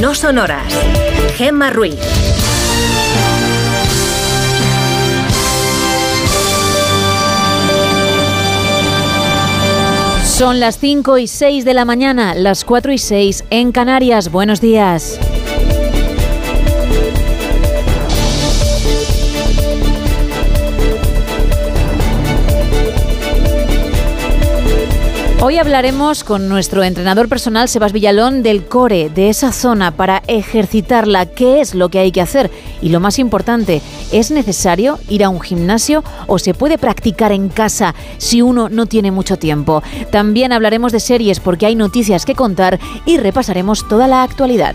No son horas. Gemma Ruiz. Son las 5 y 6 de la mañana, las 4 y 6 en Canarias. Buenos días. Hoy hablaremos con nuestro entrenador personal Sebas Villalón del core, de esa zona para ejercitarla, qué es lo que hay que hacer y lo más importante, ¿es necesario ir a un gimnasio o se puede practicar en casa si uno no tiene mucho tiempo? También hablaremos de series porque hay noticias que contar y repasaremos toda la actualidad.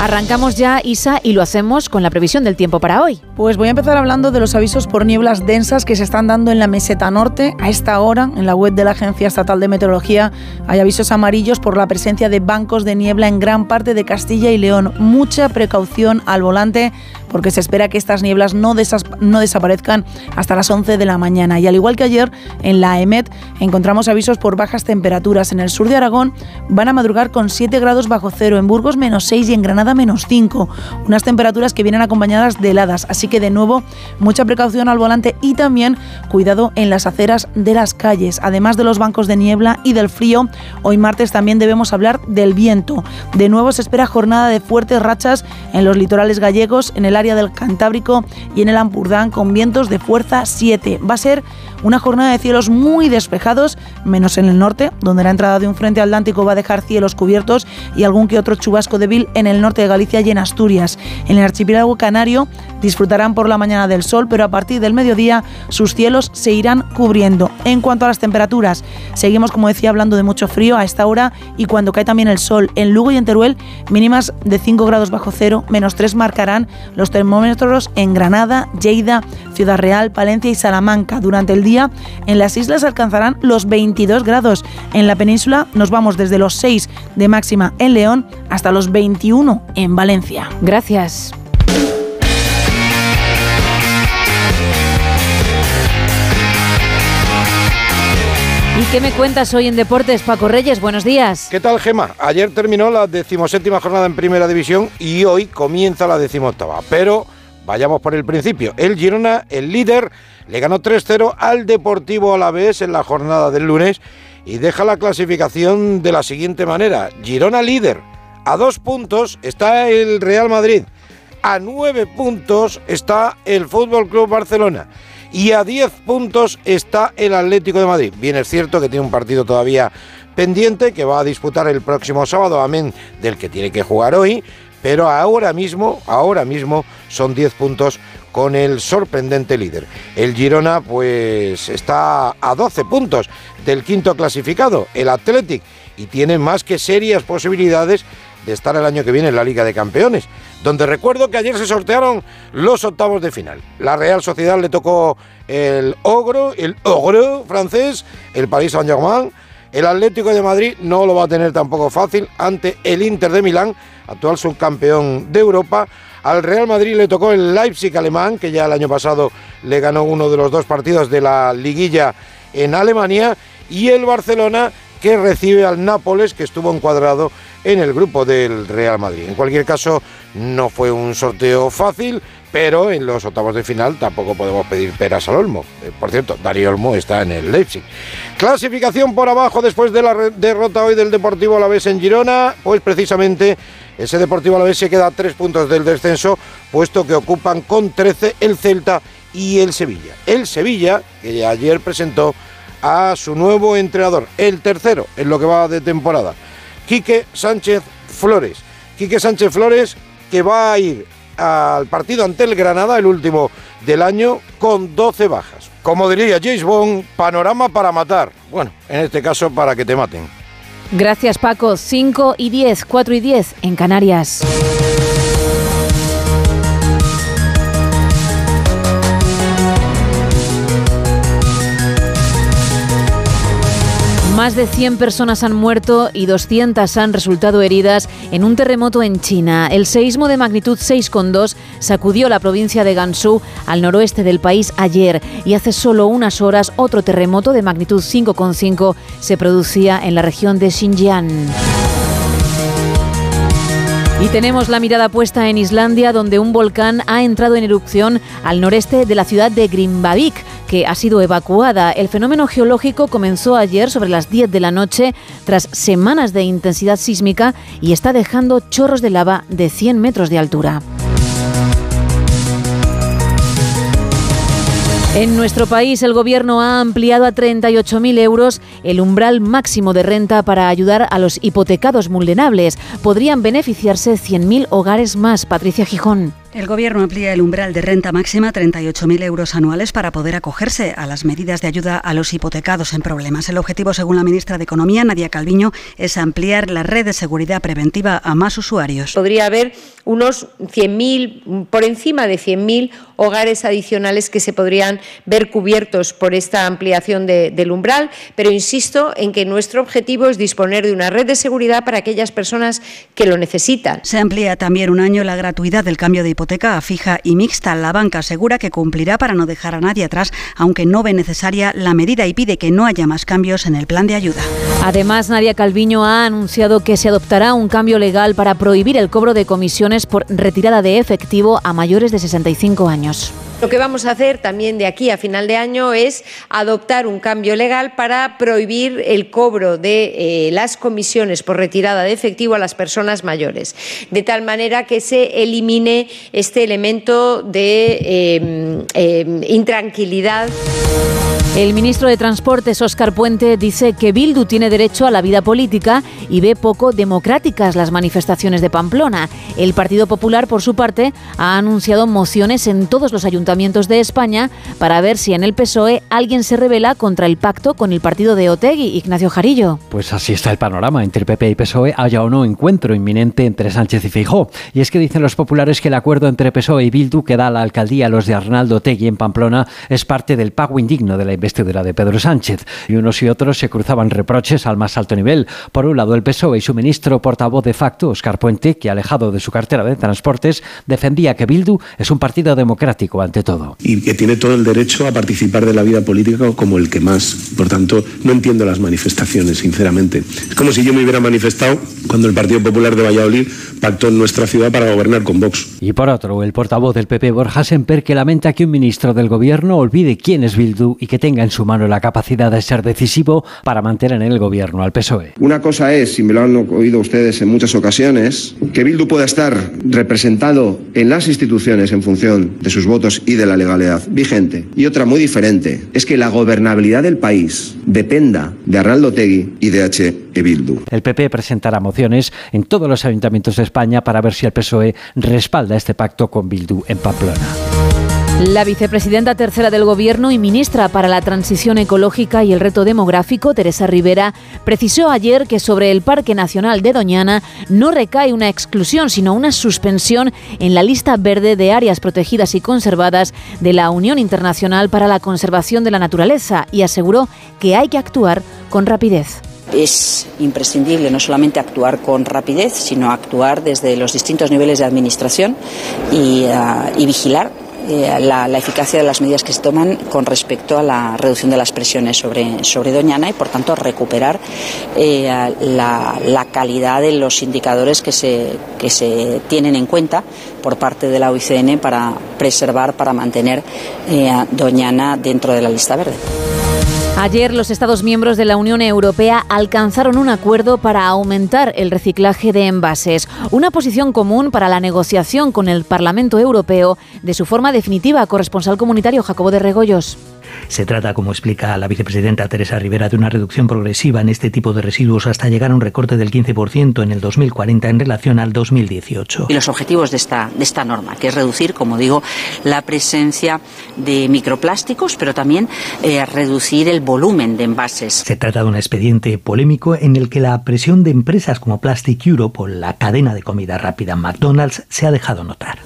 Arrancamos ya, Isa, y lo hacemos con la previsión del tiempo para hoy. Pues voy a empezar hablando de los avisos por nieblas densas que se están dando en la meseta norte. A esta hora, en la web de la Agencia Estatal de Meteorología, hay avisos amarillos por la presencia de bancos de niebla en gran parte de Castilla y León. Mucha precaución al volante porque se espera que estas nieblas no, no desaparezcan hasta las 11 de la mañana. Y al igual que ayer, en la EMET encontramos avisos por bajas temperaturas. En el sur de Aragón van a madrugar con 7 grados bajo cero, en Burgos menos 6 y en Granada menos 5. Unas temperaturas que vienen acompañadas de heladas. Así que de nuevo, mucha precaución al volante y también cuidado en las aceras de las calles. Además de los bancos de niebla y del frío, hoy martes también debemos hablar del viento. De nuevo se espera jornada de fuertes rachas en los litorales gallegos, en el área del Cantábrico y en el Ampurdán con vientos de fuerza 7. Va a ser una jornada de cielos muy despejados, menos en el norte, donde la entrada de un frente atlántico va a dejar cielos cubiertos y algún que otro chubasco débil en el norte de Galicia y en Asturias. En el archipiélago canario disfrutarán por la mañana del sol, pero a partir del mediodía sus cielos se irán cubriendo. En cuanto a las temperaturas, seguimos, como decía, hablando de mucho frío a esta hora y cuando cae también el sol. En Lugo y en Teruel, mínimas de 5 grados bajo cero, menos 3 marcarán los termómetros en Granada, Lleida, Ciudad Real, Palencia y Salamanca. Durante el día en las islas alcanzarán los 22 grados. En la península nos vamos desde los 6 de máxima en León hasta los 21 en Valencia. Gracias. ¿Y qué me cuentas hoy en Deportes, Paco Reyes? Buenos días. ¿Qué tal, Gema? Ayer terminó la decimoséptima jornada en Primera División y hoy comienza la decimoctava. Pero vayamos por el principio. El Girona, el líder, le ganó 3-0 al Deportivo Alavés en la jornada del lunes y deja la clasificación de la siguiente manera. Girona líder. A dos puntos está el Real Madrid. A nueve puntos está el Fútbol Club Barcelona y a 10 puntos está el Atlético de Madrid. Bien es cierto que tiene un partido todavía pendiente que va a disputar el próximo sábado, amén del que tiene que jugar hoy, pero ahora mismo, ahora mismo son 10 puntos con el sorprendente líder. El Girona pues está a 12 puntos del quinto clasificado, el Athletic, y tiene más que serias posibilidades de estar el año que viene en la Liga de Campeones, donde recuerdo que ayer se sortearon los octavos de final. La Real Sociedad le tocó el ogro, el ogro francés, el Paris Saint-Germain. El Atlético de Madrid no lo va a tener tampoco fácil ante el Inter de Milán, actual subcampeón de Europa. Al Real Madrid le tocó el Leipzig alemán, que ya el año pasado le ganó uno de los dos partidos de la liguilla en Alemania. Y el Barcelona que recibe al Nápoles, que estuvo encuadrado en el grupo del Real Madrid. En cualquier caso, no fue un sorteo fácil, pero en los octavos de final tampoco podemos pedir peras al Olmo. Eh, por cierto, Darío Olmo está en el Leipzig. Clasificación por abajo después de la derrota hoy del Deportivo Alavés en Girona, pues precisamente ese Deportivo Alavés se queda a tres puntos del descenso, puesto que ocupan con 13 el Celta y el Sevilla. El Sevilla, que ayer presentó a su nuevo entrenador, el tercero en lo que va de temporada, Quique Sánchez Flores. Quique Sánchez Flores que va a ir al partido ante el Granada, el último del año, con 12 bajas. Como diría James Bond, panorama para matar. Bueno, en este caso para que te maten. Gracias Paco. 5 y 10, 4 y 10 en Canarias. Más de 100 personas han muerto y 200 han resultado heridas en un terremoto en China. El seísmo de magnitud 6,2 sacudió la provincia de Gansu al noroeste del país ayer y hace solo unas horas otro terremoto de magnitud 5,5 se producía en la región de Xinjiang. Y tenemos la mirada puesta en Islandia, donde un volcán ha entrado en erupción al noreste de la ciudad de Grimvavik, que ha sido evacuada. El fenómeno geológico comenzó ayer sobre las 10 de la noche, tras semanas de intensidad sísmica, y está dejando chorros de lava de 100 metros de altura. En nuestro país, el Gobierno ha ampliado a 38.000 euros el umbral máximo de renta para ayudar a los hipotecados vulnerables. Podrían beneficiarse 100.000 hogares más. Patricia Gijón. El Gobierno amplía el umbral de renta máxima a 38.000 euros anuales para poder acogerse a las medidas de ayuda a los hipotecados en problemas. El objetivo, según la ministra de Economía, Nadia Calviño, es ampliar la red de seguridad preventiva a más usuarios. Podría haber unos 100.000, por encima de 100.000 hogares adicionales que se podrían ver cubiertos por esta ampliación del umbral, pero insisto en que nuestro objetivo es disponer de una red de seguridad para aquellas personas que lo necesitan. Se amplía también un año la gratuidad del cambio de hipoteca a fija y mixta. La banca asegura que cumplirá para no dejar a nadie atrás, aunque no ve necesaria la medida y pide que no haya más cambios en el plan de ayuda. Además, Nadia Calviño ha anunciado que se adoptará un cambio legal para prohibir el cobro de comisiones por retirada de efectivo a mayores de 65 años años. Lo que vamos a hacer también de aquí a final de año es adoptar un cambio legal para prohibir el cobro de eh, las comisiones por retirada de efectivo a las personas mayores, de tal manera que se elimine este elemento de eh, eh, intranquilidad. El ministro de Transportes, Óscar Puente, dice que Bildu tiene derecho a la vida política y ve poco democráticas las manifestaciones de Pamplona. El Partido Popular, por su parte, ha anunciado mociones en todos los ayuntamientos de España para ver si en el PSOE alguien se revela contra el pacto con el partido de Otegui, Ignacio Jarillo. Pues así está el panorama. Entre PP y PSOE haya o no encuentro inminente entre Sánchez y Feijó. Y es que dicen los populares que el acuerdo entre PSOE y Bildu que da la alcaldía a los de Arnaldo Otegui en Pamplona es parte del pago indigno de la investidura de Pedro Sánchez. Y unos y otros se cruzaban reproches al más alto nivel. Por un lado, el PSOE y su ministro portavoz de facto, Oscar Puente, que alejado de su cartera de transportes, defendía que Bildu es un partido democrático ante todo. Y que tiene todo el derecho a participar de la vida política como el que más. Por tanto, no entiendo las manifestaciones, sinceramente. Es como si yo me hubiera manifestado cuando el Partido Popular de Valladolid pactó en nuestra ciudad para gobernar con Vox. Y por otro, el portavoz del PP, Borja Semper, que lamenta que un ministro del gobierno olvide quién es Bildu y que tenga en su mano la capacidad de ser decisivo para mantener en el gobierno al PSOE. Una cosa es, si me lo han oído ustedes en muchas ocasiones, que Bildu pueda estar representado en las instituciones en función de sus votos y de la legalidad vigente. Y otra muy diferente es que la gobernabilidad del país dependa de Arnaldo Tegui y de H. E. Bildu. El PP presentará mociones en todos los ayuntamientos de España para ver si el PSOE respalda este pacto con Bildu en Pamplona. La vicepresidenta tercera del Gobierno y ministra para la Transición Ecológica y el Reto Demográfico, Teresa Rivera, precisó ayer que sobre el Parque Nacional de Doñana no recae una exclusión, sino una suspensión en la lista verde de áreas protegidas y conservadas de la Unión Internacional para la Conservación de la Naturaleza y aseguró que hay que actuar con rapidez. Es imprescindible no solamente actuar con rapidez, sino actuar desde los distintos niveles de administración y, uh, y vigilar eh, la, eficacia de las medidas que se toman con respecto a la reducción de las presiones sobre, sobre Doñana y, por tanto, recuperar eh, la, la, calidad de los indicadores que se, que se tienen en cuenta por parte de la OICN para preservar, para mantener eh, Doñana dentro de la lista verde. Ayer los Estados miembros de la Unión Europea alcanzaron un acuerdo para aumentar el reciclaje de envases, una posición común para la negociación con el Parlamento Europeo de su forma definitiva. Corresponsal comunitario Jacobo de Regoyos. Se trata, como explica la vicepresidenta Teresa Rivera, de una reducción progresiva en este tipo de residuos hasta llegar a un recorte del 15% en el 2040 en relación al 2018. Y los objetivos de esta, de esta norma, que es reducir, como digo, la presencia de microplásticos, pero también eh, reducir el volumen de envases. Se trata de un expediente polémico en el que la presión de empresas como Plastic Europe o la cadena de comida rápida McDonald's se ha dejado notar.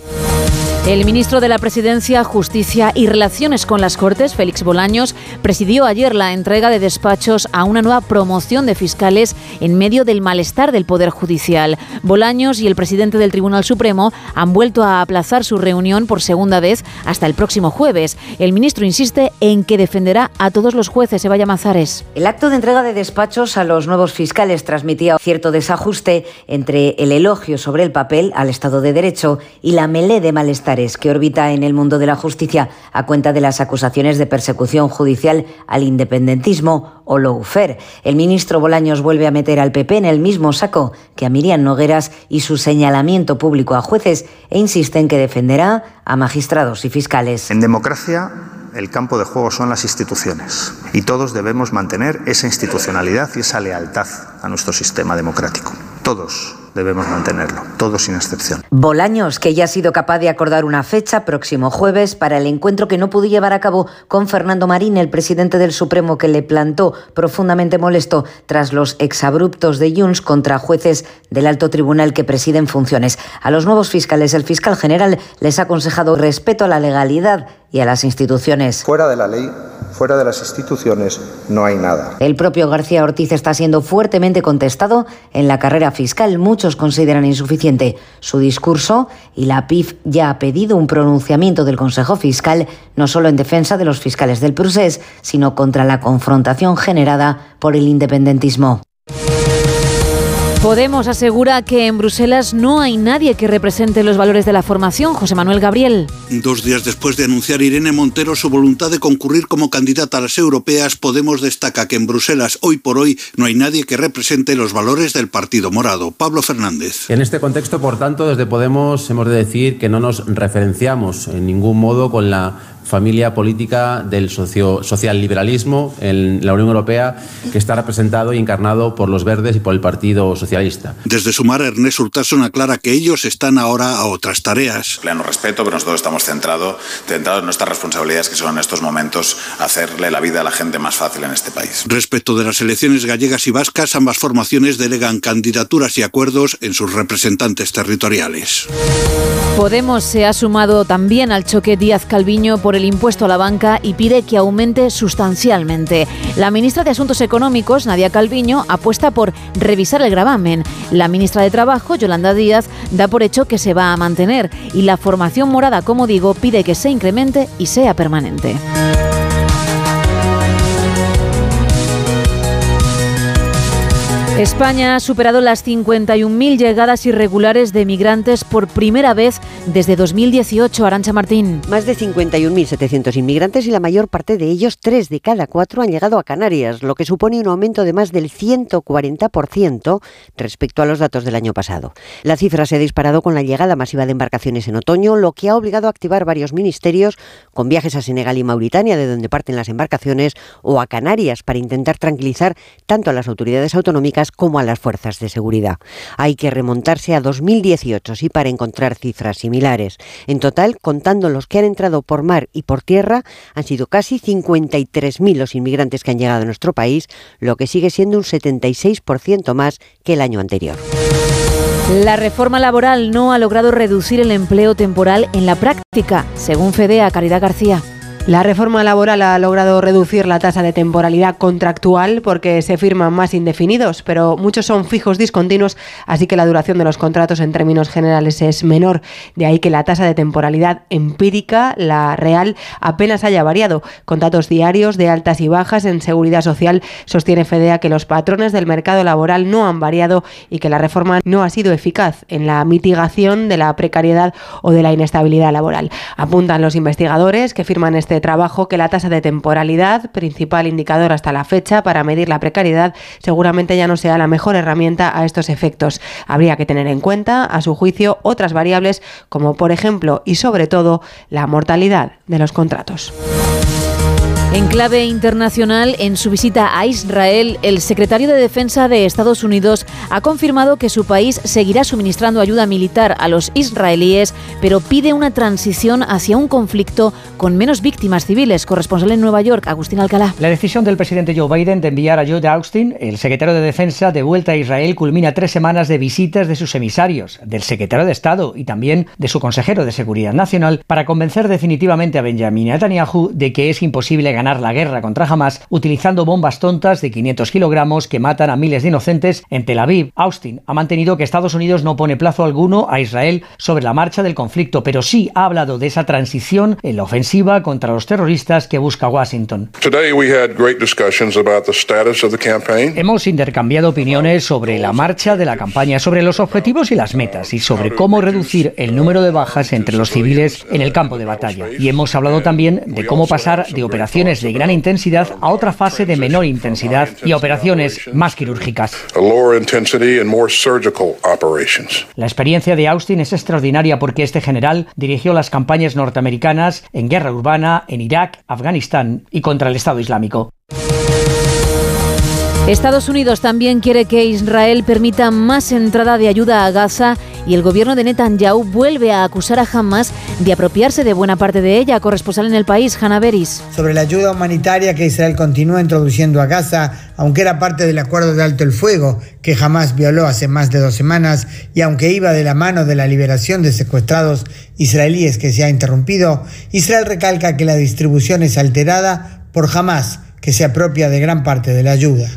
El ministro de la Presidencia, Justicia y Relaciones con las Cortes, Félix Bolaños, presidió ayer la entrega de despachos a una nueva promoción de fiscales en medio del malestar del Poder Judicial. Bolaños y el presidente del Tribunal Supremo han vuelto a aplazar su reunión por segunda vez hasta el próximo jueves. El ministro insiste en que defenderá a todos los jueces. Eva Mazares. El acto de entrega de despachos a los nuevos fiscales transmitía cierto desajuste entre el elogio sobre el papel al Estado de Derecho y la melé de malestar que orbita en el mundo de la justicia a cuenta de las acusaciones de persecución judicial al independentismo o lawfare. El ministro Bolaños vuelve a meter al PP en el mismo saco que a Miriam Nogueras y su señalamiento público a jueces e insiste en que defenderá a magistrados y fiscales. En democracia el campo de juego son las instituciones y todos debemos mantener esa institucionalidad y esa lealtad a nuestro sistema democrático. Todos debemos mantenerlo, todos sin excepción. Bolaños, que ya ha sido capaz de acordar una fecha próximo jueves para el encuentro que no pudo llevar a cabo con Fernando Marín, el presidente del Supremo, que le plantó profundamente molesto tras los exabruptos de Junts contra jueces del alto tribunal que presiden funciones. A los nuevos fiscales, el fiscal general les ha aconsejado respeto a la legalidad y a las instituciones. Fuera de la ley, fuera de las instituciones, no hay nada. El propio García Ortiz está siendo fuertemente contestado en la carrera fiscal. Muchos consideran insuficiente su discurso y la PIF ya ha pedido un pronunciamiento del Consejo Fiscal, no solo en defensa de los fiscales del procés, sino contra la confrontación generada por el independentismo. Podemos asegura que en Bruselas no hay nadie que represente los valores de la formación. José Manuel Gabriel. Dos días después de anunciar Irene Montero su voluntad de concurrir como candidata a las europeas, Podemos destaca que en Bruselas hoy por hoy no hay nadie que represente los valores del Partido Morado. Pablo Fernández. En este contexto, por tanto, desde Podemos hemos de decir que no nos referenciamos en ningún modo con la familia política del socio, social liberalismo en la Unión Europea que está representado y encarnado por los verdes y por el Partido Socialista. Desde Sumar, Ernest Urtasun aclara que ellos están ahora a otras tareas. Pleno respeto, pero nosotros estamos centrados centrado en nuestras responsabilidades que son en estos momentos hacerle la vida a la gente más fácil en este país. Respecto de las elecciones gallegas y vascas, ambas formaciones delegan candidaturas y acuerdos en sus representantes territoriales. Podemos se ha sumado también al choque Díaz Calviño el impuesto a la banca y pide que aumente sustancialmente. La ministra de Asuntos Económicos, Nadia Calviño, apuesta por revisar el gravamen. La ministra de Trabajo, Yolanda Díaz, da por hecho que se va a mantener y la formación morada, como digo, pide que se incremente y sea permanente. España ha superado las 51.000 llegadas irregulares de migrantes por primera vez desde 2018. Arancha Martín. Más de 51.700 inmigrantes y la mayor parte de ellos, tres de cada cuatro, han llegado a Canarias, lo que supone un aumento de más del 140% respecto a los datos del año pasado. La cifra se ha disparado con la llegada masiva de embarcaciones en otoño, lo que ha obligado a activar varios ministerios con viajes a Senegal y Mauritania, de donde parten las embarcaciones, o a Canarias para intentar tranquilizar tanto a las autoridades autonómicas como a las fuerzas de seguridad. Hay que remontarse a 2018 sí para encontrar cifras similares. En total, contando los que han entrado por mar y por tierra, han sido casi 53.000 los inmigrantes que han llegado a nuestro país, lo que sigue siendo un 76% más que el año anterior. La reforma laboral no ha logrado reducir el empleo temporal en la práctica, según FEDEA Caridad García. La reforma laboral ha logrado reducir la tasa de temporalidad contractual porque se firman más indefinidos, pero muchos son fijos discontinuos, así que la duración de los contratos en términos generales es menor. De ahí que la tasa de temporalidad empírica, la real, apenas haya variado. Con datos diarios de altas y bajas en seguridad social, sostiene FEDEA que los patrones del mercado laboral no han variado y que la reforma no ha sido eficaz en la mitigación de la precariedad o de la inestabilidad laboral. Apuntan los investigadores que firman este trabajo que la tasa de temporalidad, principal indicador hasta la fecha para medir la precariedad, seguramente ya no sea la mejor herramienta a estos efectos. Habría que tener en cuenta, a su juicio, otras variables como, por ejemplo, y sobre todo, la mortalidad de los contratos. En clave internacional, en su visita a Israel, el secretario de Defensa de Estados Unidos ha confirmado que su país seguirá suministrando ayuda militar a los israelíes, pero pide una transición hacia un conflicto con menos víctimas civiles. Corresponsal en Nueva York, Agustín Alcalá. La decisión del presidente Joe Biden de enviar a Joe Austin, el secretario de Defensa, de vuelta a Israel culmina tres semanas de visitas de sus emisarios, del secretario de Estado y también de su consejero de Seguridad Nacional, para convencer definitivamente a Benjamin Netanyahu de que es imposible ganar ganar la guerra contra Hamas utilizando bombas tontas de 500 kilogramos que matan a miles de inocentes en Tel Aviv. Austin ha mantenido que Estados Unidos no pone plazo alguno a Israel sobre la marcha del conflicto, pero sí ha hablado de esa transición en la ofensiva contra los terroristas que busca Washington. Hemos intercambiado opiniones sobre la marcha de la campaña, sobre los objetivos y las metas y sobre cómo reducir el número de bajas entre los civiles en el campo de batalla. Y hemos hablado también de cómo pasar de operaciones de gran intensidad a otra fase de menor intensidad y a operaciones más quirúrgicas. La experiencia de Austin es extraordinaria porque este general dirigió las campañas norteamericanas en guerra urbana en Irak, Afganistán y contra el Estado Islámico. Estados Unidos también quiere que Israel permita más entrada de ayuda a Gaza y el gobierno de Netanyahu vuelve a acusar a Hamas de apropiarse de buena parte de ella. Corresponsal en el país, Hanna Beris. Sobre la ayuda humanitaria que Israel continúa introduciendo a Gaza, aunque era parte del acuerdo de alto el fuego que Hamas violó hace más de dos semanas y aunque iba de la mano de la liberación de secuestrados israelíes que se ha interrumpido, Israel recalca que la distribución es alterada por Hamas, que se apropia de gran parte de la ayuda.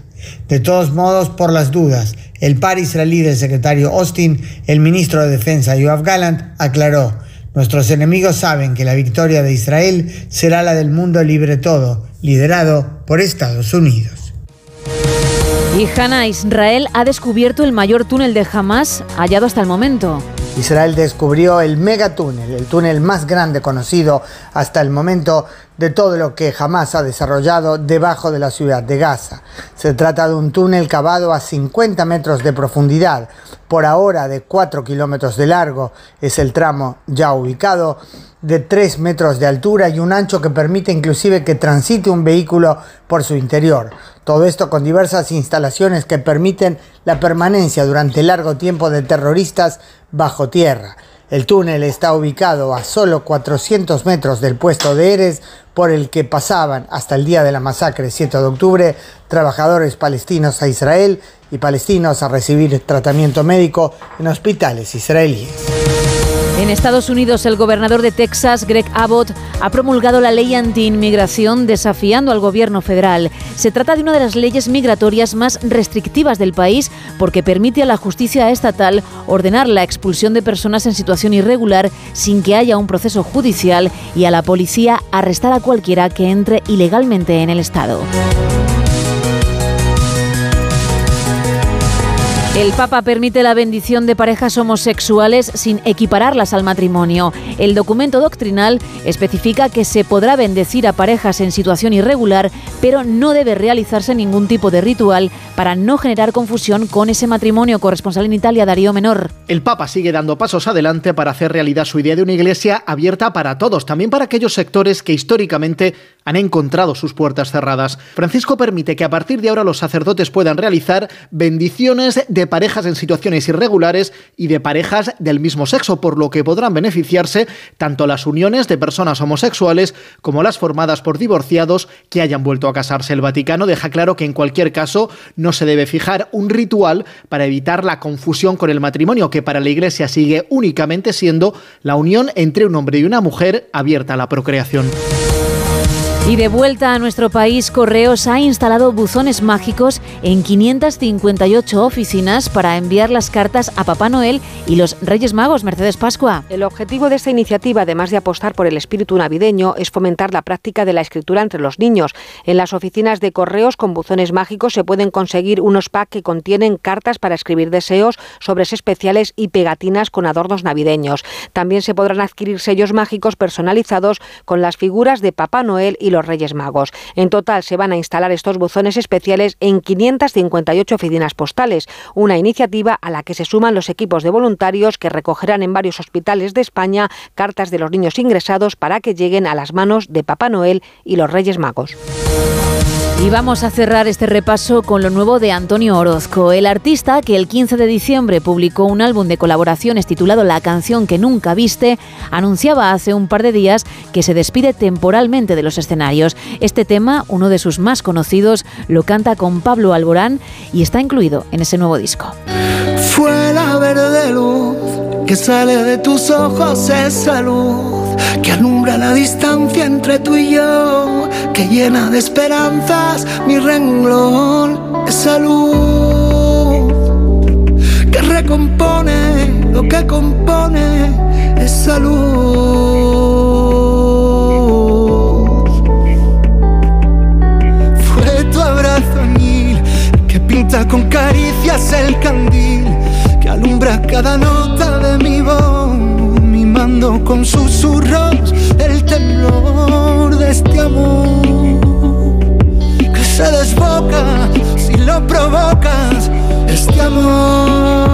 De todos modos, por las dudas, el par israelí del secretario Austin, el ministro de Defensa Yoav Gallant, aclaró, nuestros enemigos saben que la victoria de Israel será la del mundo libre todo, liderado por Estados Unidos. Y Hanna, Israel ha descubierto el mayor túnel de Hamas hallado hasta el momento. Israel descubrió el megatúnel, el túnel más grande conocido hasta el momento de todo lo que jamás ha desarrollado debajo de la ciudad de Gaza. Se trata de un túnel cavado a 50 metros de profundidad, por ahora de 4 kilómetros de largo. Es el tramo ya ubicado de 3 metros de altura y un ancho que permite inclusive que transite un vehículo por su interior. Todo esto con diversas instalaciones que permiten la permanencia durante largo tiempo de terroristas bajo tierra. El túnel está ubicado a solo 400 metros del puesto de Eres por el que pasaban hasta el día de la masacre 7 de octubre trabajadores palestinos a Israel y palestinos a recibir tratamiento médico en hospitales israelíes. En Estados Unidos, el gobernador de Texas, Greg Abbott, ha promulgado la ley anti-inmigración desafiando al gobierno federal. Se trata de una de las leyes migratorias más restrictivas del país porque permite a la justicia estatal ordenar la expulsión de personas en situación irregular sin que haya un proceso judicial y a la policía arrestar a cualquiera que entre ilegalmente en el Estado. El Papa permite la bendición de parejas homosexuales sin equipararlas al matrimonio. El documento doctrinal especifica que se podrá bendecir a parejas en situación irregular, pero no debe realizarse ningún tipo de ritual para no generar confusión con ese matrimonio. Corresponsal en Italia, Darío Menor. El Papa sigue dando pasos adelante para hacer realidad su idea de una iglesia abierta para todos, también para aquellos sectores que históricamente han encontrado sus puertas cerradas. Francisco permite que a partir de ahora los sacerdotes puedan realizar bendiciones de parejas en situaciones irregulares y de parejas del mismo sexo, por lo que podrán beneficiarse tanto las uniones de personas homosexuales como las formadas por divorciados que hayan vuelto a casarse. El Vaticano deja claro que en cualquier caso no se debe fijar un ritual para evitar la confusión con el matrimonio, que para la Iglesia sigue únicamente siendo la unión entre un hombre y una mujer abierta a la procreación. Y de vuelta a nuestro país, Correos ha instalado buzones mágicos en 558 oficinas para enviar las cartas a Papá Noel y los Reyes Magos. Mercedes Pascua. El objetivo de esta iniciativa, además de apostar por el espíritu navideño, es fomentar la práctica de la escritura entre los niños. En las oficinas de Correos con buzones mágicos se pueden conseguir unos packs que contienen cartas para escribir deseos, sobres especiales y pegatinas con adornos navideños. También se podrán adquirir sellos mágicos personalizados con las figuras de Papá Noel y los Reyes Magos. En total se van a instalar estos buzones especiales en 558 oficinas postales, una iniciativa a la que se suman los equipos de voluntarios que recogerán en varios hospitales de España cartas de los niños ingresados para que lleguen a las manos de Papá Noel y los Reyes Magos. Y vamos a cerrar este repaso con lo nuevo de Antonio Orozco, el artista que el 15 de diciembre publicó un álbum de colaboraciones titulado La canción que nunca viste, anunciaba hace un par de días que se despide temporalmente de los escenarios. Este tema, uno de sus más conocidos, lo canta con Pablo Alborán y está incluido en ese nuevo disco. Fue la verde luz que sale de tus ojos esa luz que alumbra la distancia entre tú y yo, que llena de esperanzas mi renglón, esa luz que recompone lo que compone esa luz. Fue tu abrazo añil que pinta con caricias el candil alumbra cada nota de mi voz, mimando con susurros el temblor de este amor que se desboca si lo provocas, este amor.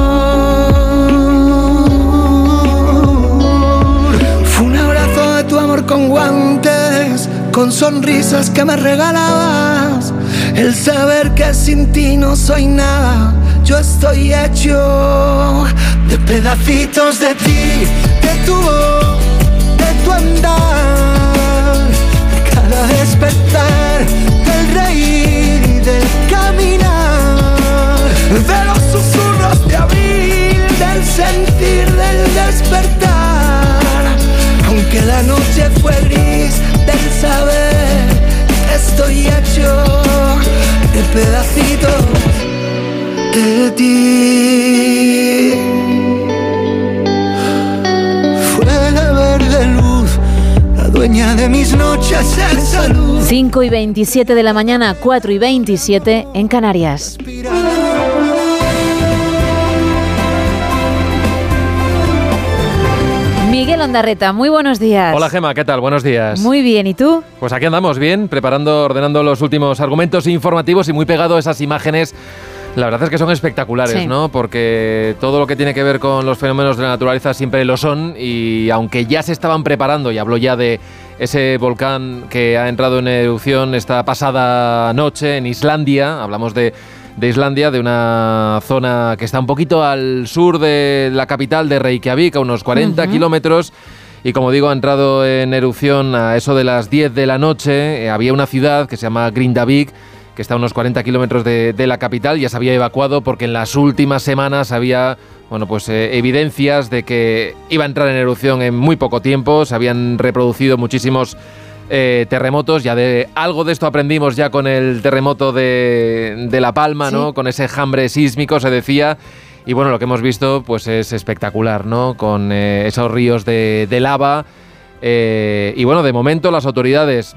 Fue un abrazo de tu amor con guantes, con sonrisas que me regalabas, el saber que sin ti no soy nada yo estoy hecho de pedacitos de ti, de tu voz, de tu andar, de cada despertar, del reír y del caminar, de los susurros de abril, del sentir, del despertar, aunque la noche fue gris, del saber, estoy hecho de pedacitos de ti. Fue la verde luz, la dueña de mis noches en salud. 5 y 27 de la mañana, 4 y 27 en Canarias. Miguel Ondarreta, muy buenos días. Hola Gema, ¿qué tal? Buenos días. Muy bien, ¿y tú? Pues aquí andamos bien, preparando, ordenando los últimos argumentos informativos y muy pegado a esas imágenes la verdad es que son espectaculares, Sí. ¿no? Porque todo lo que tiene que ver con los fenómenos de la naturaleza siempre lo son y aunque ya se estaban preparando, y hablo ya de ese volcán que ha entrado en erupción esta pasada noche en Islandia, hablamos de, de Islandia, de una zona que está un poquito al sur de la capital de Reykjavik, a unos 40 Ujú. kilómetros. Y como digo, ha entrado en erupción a eso de las 10 de la noche. Eh, había una ciudad que se llama Grindavik, que está a unos 40 kilómetros de, de la capital. Ya se había evacuado porque en las últimas semanas había bueno, pues, eh, evidencias de que iba a entrar en erupción en muy poco tiempo. Se habían reproducido muchísimos eh, terremotos. Ya de algo de esto aprendimos ya con el terremoto de, de La Palma, Sí. ¿no? Con ese jambre sísmico, se decía. Y bueno, lo que hemos visto pues es espectacular, ¿no? Con eh, esos ríos de, de lava. Y bueno, de momento las autoridades,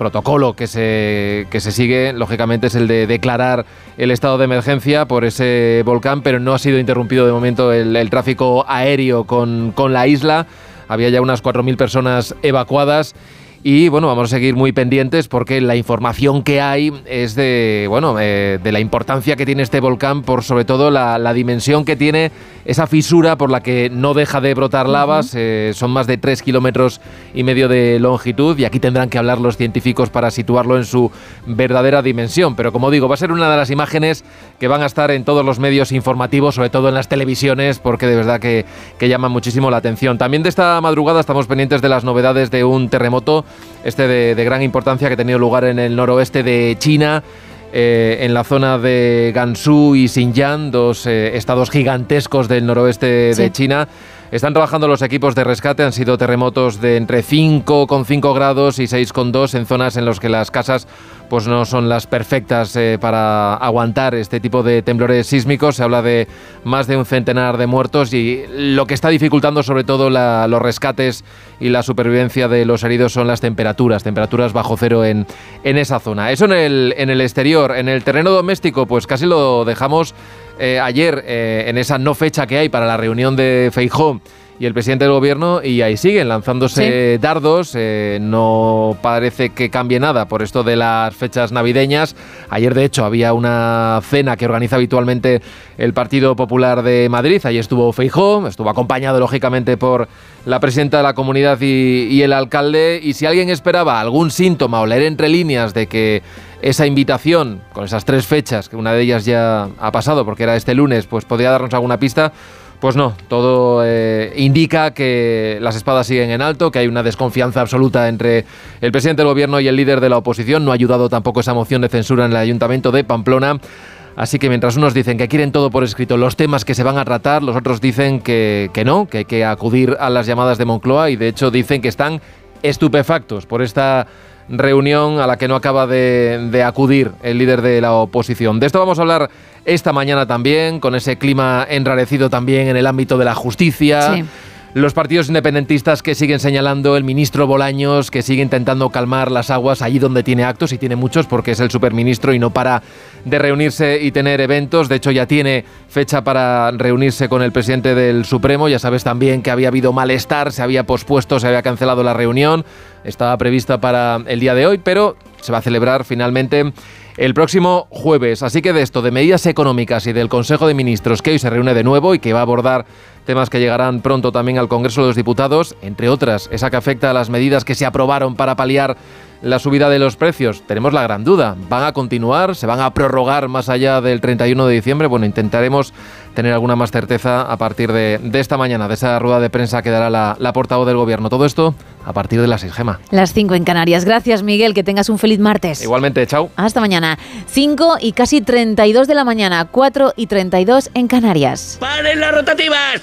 protocolo que se, que se sigue, lógicamente, es el de declarar el estado de emergencia por ese volcán, pero no ha sido interrumpido de momento el, el tráfico aéreo con, con la isla. Había ya unas 4.000 personas evacuadas. Y bueno, vamos a seguir muy pendientes porque la información que hay es de, bueno, eh, de la importancia que tiene este volcán por sobre todo la, la dimensión que tiene esa fisura por la que no deja de brotar lavas. eh, son más de 3 kilómetros y medio de longitud y aquí tendrán que hablar los científicos para situarlo en su verdadera dimensión. Pero como digo, va a ser una de las imágenes que van a estar en todos los medios informativos, sobre todo en las televisiones, porque de verdad que, que llaman muchísimo la atención. También de esta madrugada estamos pendientes de las novedades de un terremoto, este de, de gran importancia que ha tenido lugar en el noroeste de China. eh, en la zona de Gansu y Xinjiang, dos eh, estados gigantescos del noroeste Sí. de China. Están trabajando los equipos de rescate, han sido terremotos de entre 5,5 grados y 6,2 en zonas en las que las casas pues no son las perfectas eh, para aguantar este tipo de temblores sísmicos. Se habla de más de un centenar de muertos y lo que está dificultando sobre todo los rescates y la supervivencia de los heridos son las temperaturas, temperaturas bajo cero en, en esa zona. Eso en el, en el exterior, en el terreno doméstico, pues casi lo dejamos eh, ayer eh, en esa no fecha que hay para la reunión de Feijó y el presidente del gobierno y ahí siguen lanzándose dardos. Eh, no parece que cambie nada por esto de las fechas navideñas. Ayer, de hecho, había una cena que organiza habitualmente el Partido Popular de Madrid. Ahí estuvo Feijó, estuvo acompañado lógicamente por la presidenta de la comunidad y, y el alcalde. Y si alguien esperaba algún síntoma o leer entre líneas de que esa invitación con esas tres fechas, que una de ellas ya ha pasado porque era este lunes, pues podría darnos alguna pista. Pues no, todo eh, indica que las espadas siguen en alto, que hay una desconfianza absoluta entre el presidente del gobierno y el líder de la oposición. No ha ayudado tampoco esa moción de censura en el ayuntamiento de Pamplona. Así que mientras unos dicen que quieren todo por escrito, los temas que se van a tratar, los otros dicen que, que no, que hay que acudir a las llamadas de Moncloa y de hecho dicen que están estupefactos por esta reunión a la que no acaba de, acudir el líder de la oposición. De esto vamos a hablar esta mañana también, con ese clima enrarecido también en el ámbito de la justicia. Los partidos independentistas que siguen señalando, el ministro Bolaños que sigue intentando calmar las aguas allí donde tiene actos y tiene muchos porque es el superministro y no para de reunirse y tener eventos. De hecho ya tiene fecha para reunirse con el presidente del Supremo. Ya sabes también que había habido malestar, se había pospuesto, se había cancelado la reunión. Estaba prevista para el día de hoy, pero se va a celebrar finalmente el próximo jueves. Así que de esto, de medidas económicas y del Consejo de Ministros que hoy se reúne de nuevo y que va a abordar temas que llegarán pronto también al Congreso de los Diputados, entre otras, esa que afecta a las medidas que se aprobaron para paliar la subida de los precios. Tenemos la gran duda. ¿Van a continuar? ¿Se van a prorrogar más allá del 31 de diciembre? Bueno, intentaremos tener alguna más certeza a partir de, esta mañana, de esa rueda de prensa que dará la, la portavoz del Gobierno. Todo esto a partir de las 6, Gema. Las 5 en Canarias. Gracias, Miguel. Que tengas un feliz martes. Igualmente, chao. Hasta mañana. 5 y casi 32 de la mañana. 4 y 32 en Canarias. ¡Paren las rotativas!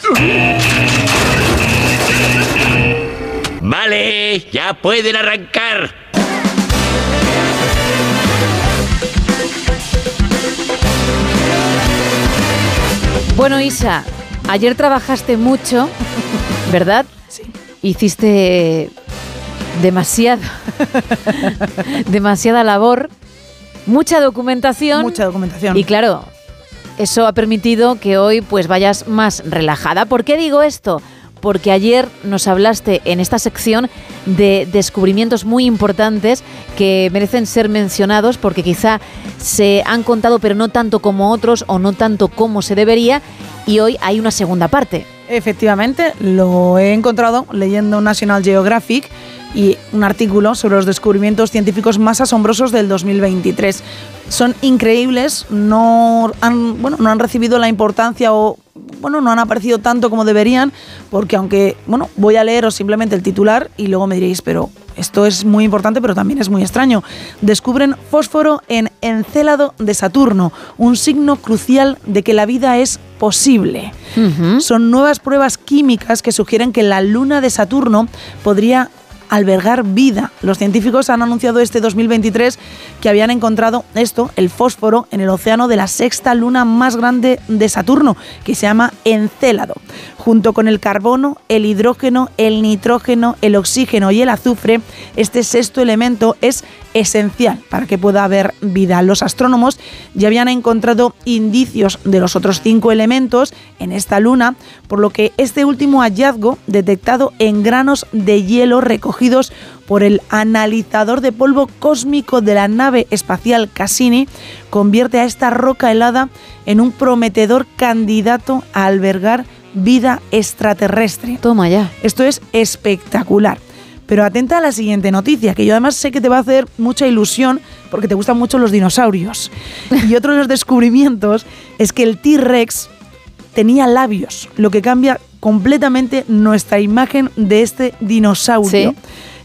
Vale, ya pueden arrancar. Bueno, Isa, ayer trabajaste mucho, ¿verdad? Sí. Hiciste demasiado, demasiada labor, mucha documentación. Mucha documentación. Y claro, eso ha permitido que hoy pues vayas más relajada. ¿Por qué digo esto? Porque ayer nos hablaste en esta sección de descubrimientos muy importantes que merecen ser mencionados porque quizá se han contado pero no tanto como otros o no tanto como se debería y hoy hay una segunda parte. Efectivamente, lo he encontrado leyendo National Geographic y un artículo sobre los descubrimientos científicos más asombrosos del 2023. Son increíbles, no han, bueno, no han recibido la importancia o bueno, no han aparecido tanto como deberían, porque aunque, bueno, voy a leeros simplemente el titular y luego me diréis, pero esto es muy importante, pero también es muy extraño. Descubren fósforo en Encélado de Saturno, un signo crucial de que la vida es posible. Son nuevas pruebas químicas que sugieren que la luna de Saturno podría albergar vida. Los científicos han anunciado este 2023 que habían encontrado esto, el fósforo, en el océano de la sexta luna más grande de Saturno, que se llama Encélado. Junto con el carbono, el hidrógeno, el nitrógeno, el oxígeno y el azufre, este sexto elemento es esencial para que pueda haber vida. Los astrónomos ya habían encontrado indicios de los otros cinco elementos en esta luna, por lo que este último hallazgo, detectado en granos de hielo recogidos por el analizador de polvo cósmico de la nave espacial Cassini, convierte a esta roca helada en un prometedor candidato a albergar vida extraterrestre. Toma ya. Esto es espectacular. Pero atenta a la siguiente noticia, que yo además sé que te va a hacer mucha ilusión porque te gustan mucho los dinosaurios. Y otro de los descubrimientos es que el T-Rex tenía labios, lo que cambia completamente nuestra imagen de este dinosaurio.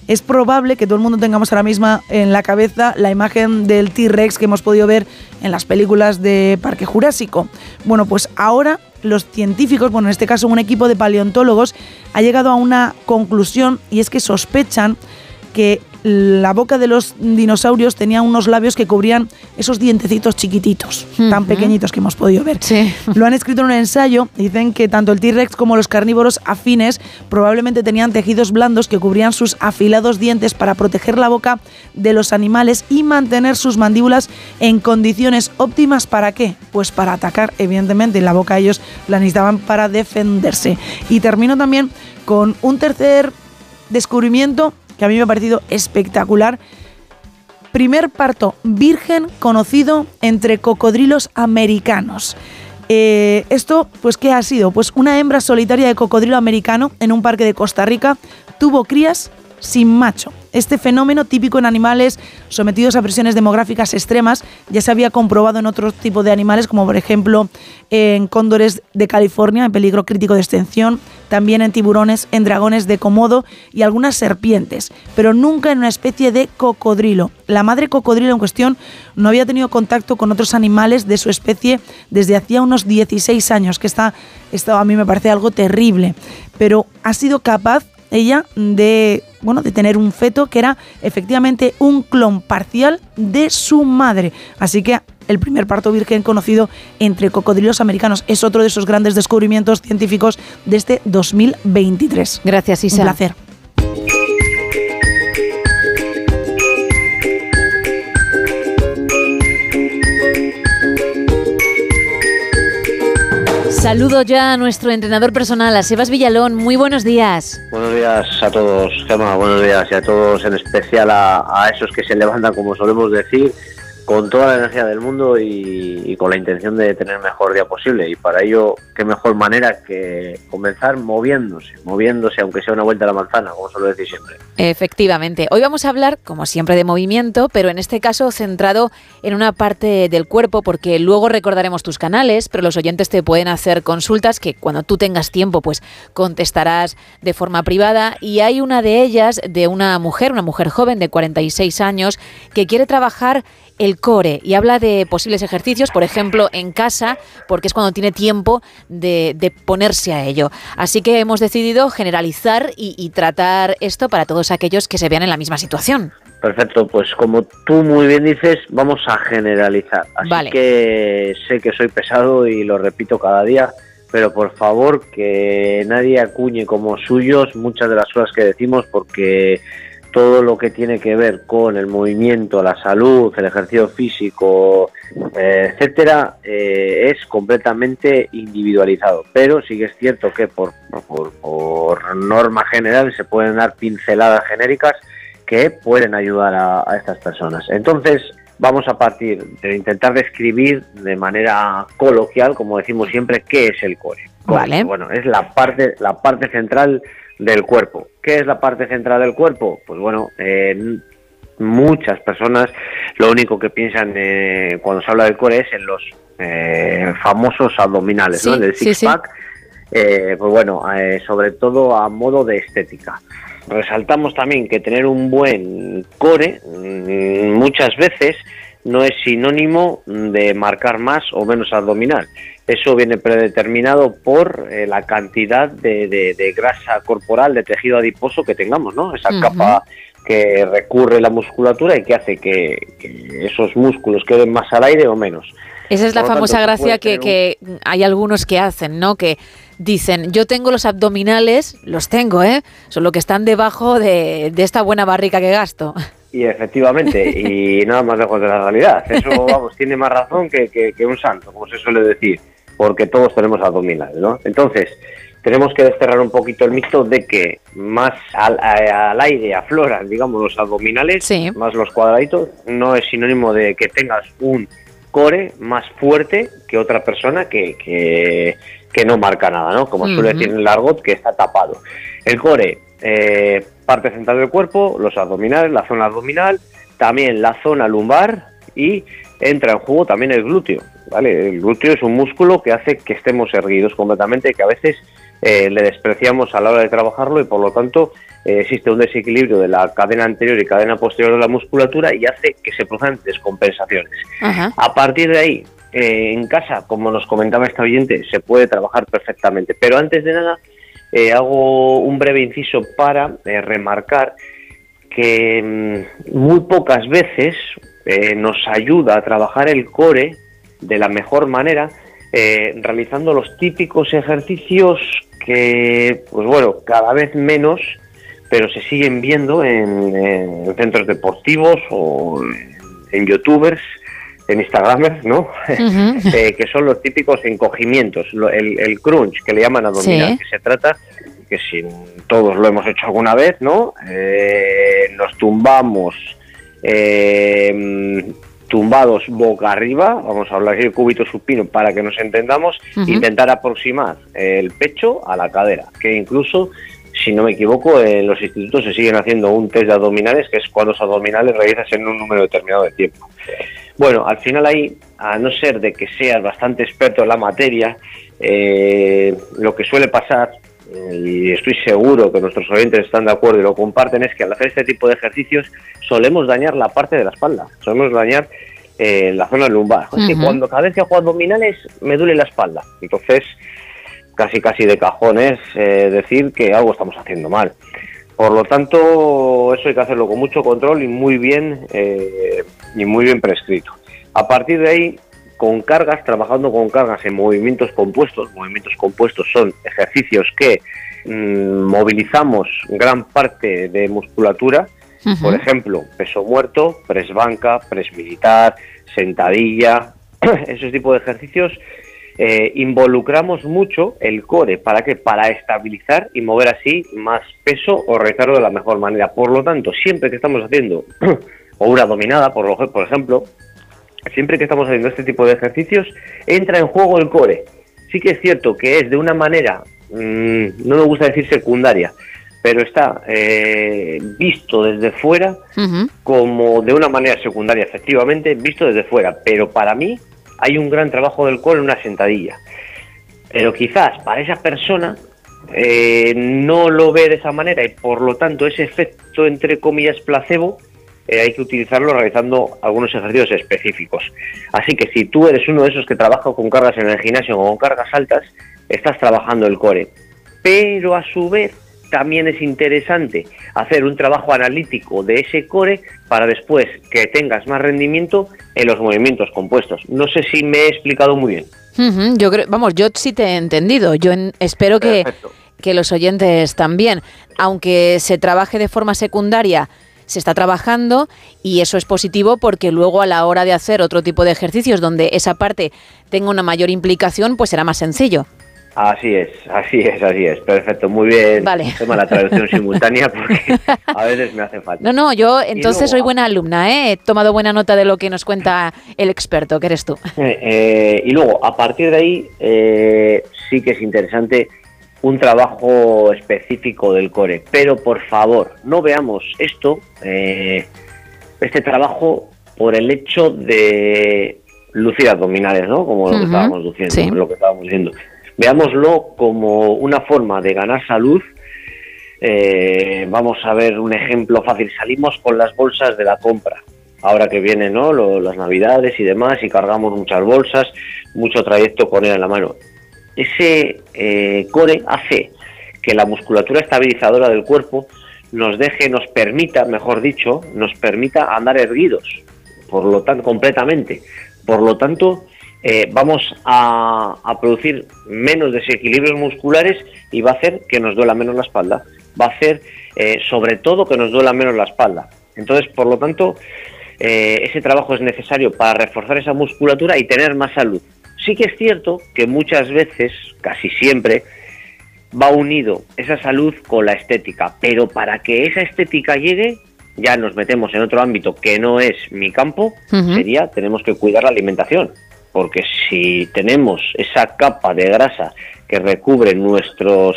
Es probable que todo el mundo tengamos ahora mismo en la cabeza la imagen del T-Rex que hemos podido ver en las películas de Parque Jurásico. Bueno, pues ahora los científicos, bueno, en este caso un equipo de paleontólogos, ha llegado a una conclusión y es que sospechan que la boca de los dinosaurios tenía unos labios que cubrían esos dientecitos chiquititos, tan pequeñitos que hemos podido ver. Lo han escrito en un ensayo, dicen que tanto el T-Rex como los carnívoros afines probablemente tenían tejidos blandos que cubrían sus afilados dientes para proteger la boca de los animales y mantener sus mandíbulas en condiciones óptimas para qué? Pues para atacar, evidentemente, la boca ellos la necesitaban para defenderse. Y termino también con un tercer descubrimiento que a mí me ha parecido espectacular. Primer parto virgen conocido entre cocodrilos americanos. Eh, esto, pues, ¿qué ha sido? Pues una hembra solitaria de cocodrilo americano en un parque de Costa Rica tuvo crías sin macho. Este fenómeno, típico en animales sometidos a presiones demográficas extremas, ya se había comprobado en otros tipos de animales, como por ejemplo en cóndores de California, en peligro crítico de extinción, también en tiburones, en dragones de Komodo y algunas serpientes, pero nunca en una especie de cocodrilo. La madre cocodrilo en cuestión no había tenido contacto con otros animales de su especie desde hacía unos 16 años, que está, esto a mí me parece algo terrible, pero ha sido capaz ella de bueno de tener un feto que era efectivamente un clon parcial de su madre. Así que el primer parto virgen conocido entre cocodrilos americanos es otro de esos grandes descubrimientos científicos de este 2023 gracias Isa un placer Saludo ya a nuestro entrenador personal, a Sebas Villalón. Muy buenos días. Buenos días a todos, Gemma, buenos días y a todos, en especial a, a esos que se levantan, como solemos decir, con toda la energía del mundo y, con la intención de tener el mejor día posible. Y para ello, qué mejor manera que comenzar moviéndose, moviéndose, aunque sea una vuelta a la manzana, como suelo decir siempre. Efectivamente. Hoy vamos a hablar, como siempre, de movimiento, pero en este caso centrado en una parte del cuerpo, porque luego recordaremos tus canales, pero los oyentes te pueden hacer consultas que cuando tú tengas tiempo, pues contestarás de forma privada. Y hay una de ellas de una mujer, una mujer joven de 46 años, que quiere trabajar el core y habla de posibles ejercicios, por ejemplo, en casa, porque es cuando tiene tiempo de, de ponerse a ello. Así que hemos decidido generalizar y, y tratar esto para todos aquellos que se vean en la misma situación. Perfecto, pues como tú muy bien dices, vamos a generalizar. Así Vale. que sé que soy pesado y lo repito cada día, pero por favor que nadie acuñe como suyos muchas de las cosas que decimos porque todo lo que tiene que ver con el movimiento, la salud, el ejercicio físico, eh, etcétera, eh, es completamente individualizado. Pero sí que es cierto que por, por, por norma general se pueden dar pinceladas genéricas que pueden ayudar a, a estas personas. Entonces, vamos a partir de intentar describir de manera coloquial, como decimos siempre, qué es el core. Vale. Bueno, es la parte, la parte central del cuerpo. ¿Qué es la parte central del cuerpo? Pues bueno, eh, muchas personas lo único que piensan eh, cuando se habla del core es en los eh, famosos abdominales, ¿no? En el sí, six sí. pack. Eh, pues bueno, eh, sobre todo a modo de estética. Resaltamos también que tener un buen core mm, muchas veces no es sinónimo de marcar más o menos abdominal. Eso viene predeterminado por eh, la cantidad de, de- de grasa corporal, de tejido adiposo que tengamos, ¿no? Esa capa que recurre la musculatura y que hace que, que esos músculos queden más al aire o menos. Esa es la Por famosa tanto, gracia que, un- que hay algunos que hacen, ¿no? Que dicen, yo tengo los abdominales, los tengo, ¿eh? Son lo que están debajo de, de esta buena barrica que gasto. Y efectivamente, y nada más lejos de la realidad. Eso, vamos, tiene más razón que, que- que un santo, como se suele decir, porque todos tenemos abdominales, ¿no? Entonces, tenemos que desterrar un poquito el mito de que más al, a- al aire afloran, digamos, los abdominales, más los cuadraditos, no es sinónimo de que tengas un core más fuerte que otra persona que, que, que no marca nada, ¿no? Como suele decir en el argot, que está tapado. El core, eh, parte central del cuerpo, los abdominales, la zona abdominal, también la zona lumbar y entra en juego también el glúteo, ¿vale? El glúteo es un músculo que hace que estemos erguidos completamente, que a veces eh, le despreciamos a la hora de trabajarlo y por lo tanto eh, existe un desequilibrio de la cadena anterior y cadena posterior de la musculatura y hace que se produzcan descompensaciones. A partir de ahí, eh, en casa, como nos comentaba esta oyente, se puede trabajar perfectamente. Pero antes de nada, eh, hago un breve inciso para eh, remarcar que mm, muy pocas veces eh, nos ayuda a trabajar el core de la mejor manera, realizando los típicos ejercicios que, pues bueno, cada vez menos, pero se siguen viendo en, en centros deportivos o en youtubers, en Instagramers, ¿no? Eh, que son los típicos encogimientos, lo- el, el crunch, que le llaman abdominal, Sí. que se trata, que si todos lo hemos hecho alguna vez, ¿no? Eh, nos tumbamos eh, tumbados boca arriba, vamos a hablar así de cúbito supino para que nos entendamos, intentar aproximar el pecho a la cadera, que incluso, si no me equivoco, en los institutos se siguen haciendo un test de abdominales, que es cuando los abdominales realizas en un número determinado de tiempo. Bueno, al final ahí, a no ser de que seas bastante experto en la materia, eh, lo que suele pasar, eh, y estoy seguro que nuestros oyentes están de acuerdo y lo comparten, es que al hacer este tipo de ejercicios solemos dañar la parte de la espalda, solemos dañar eh, la zona lumbar. Es que Ujú. cuando cada vez que hago abdominales me duele la espalda. Entonces, casi casi de cajón es eh, decir que algo estamos haciendo mal. Por lo tanto, eso hay que hacerlo con mucho control y muy bien eh, y muy bien prescrito. A partir de ahí, con cargas, trabajando con cargas en movimientos compuestos. Movimientos compuestos son ejercicios que mm, movilizamos gran parte de musculatura. Por ejemplo, peso muerto, press banca, press militar, sentadilla, ese tipo de ejercicios eh, involucramos mucho el core. ¿Para qué? Para estabilizar y mover así más peso o realizarlo de la mejor manera. Por lo tanto, siempre que estamos haciendo o una dominada, por, lo, por ejemplo, siempre que estamos haciendo este tipo de ejercicios, entra en juego el core. Sí que es cierto que es de una manera, mm, no me gusta decir secundaria, pero está eh, visto desde fuera como de una manera secundaria, efectivamente, visto desde fuera. Pero para mí hay un gran trabajo del core en una sentadilla. Pero quizás para esa persona eh, no lo ve de esa manera y por lo tanto ese efecto, entre comillas, placebo, eh, hay que utilizarlo realizando algunos ejercicios específicos. Así que si tú eres uno de esos que trabaja con cargas en el gimnasio o con cargas altas, estás trabajando el core. Pero a su vez también es interesante hacer un trabajo analítico de ese core para después que tengas más rendimiento en los movimientos compuestos. No sé si me he explicado muy bien. Yo creo, vamos, yo sí te he entendido. Yo en- espero que, que los oyentes también, aunque se trabaje de forma secundaria, se está trabajando y eso es positivo porque luego a la hora de hacer otro tipo de ejercicios donde esa parte tenga una mayor implicación, pues será más sencillo. Así es, así es, así es. Perfecto, muy bien. Vale. Toma la traducción simultánea porque a veces me hace falta. No, no, yo entonces luego- soy buena alumna, ¿eh? he tomado buena nota de lo que nos cuenta el experto, que eres tú. Eh, eh, y luego, a partir de ahí, eh, sí que es interesante un trabajo específico del core. Pero por favor, no veamos esto, eh, este trabajo, por el hecho de lucir abdominales, ¿no? Como lo que estábamos diciendo, sí. lo que estábamos diciendo. Veámoslo como una forma de ganar salud. Eh, vamos a ver un ejemplo fácil. Salimos con las bolsas de la compra. Ahora que vienen ¿no? Las navidades y demás y cargamos muchas bolsas, mucho trayecto con él en la mano. Ese eh, core hace que la musculatura estabilizadora del cuerpo nos deje, nos permita, mejor dicho, nos permita andar erguidos, por lo tanto, completamente. Por lo tanto, eh, vamos a, a producir menos desequilibrios musculares y va a hacer que nos duela menos la espalda. Va a hacer, eh, sobre todo, que nos duela menos la espalda. Entonces, por lo tanto, eh, ese trabajo es necesario para reforzar esa musculatura y tener más salud. Sí que es cierto que muchas veces, casi siempre, va unido esa salud con la estética, pero para que esa estética llegue, ya nos metemos en otro ámbito que no es mi campo, sería tenemos que cuidar la alimentación, porque si tenemos esa capa de grasa que recubre nuestros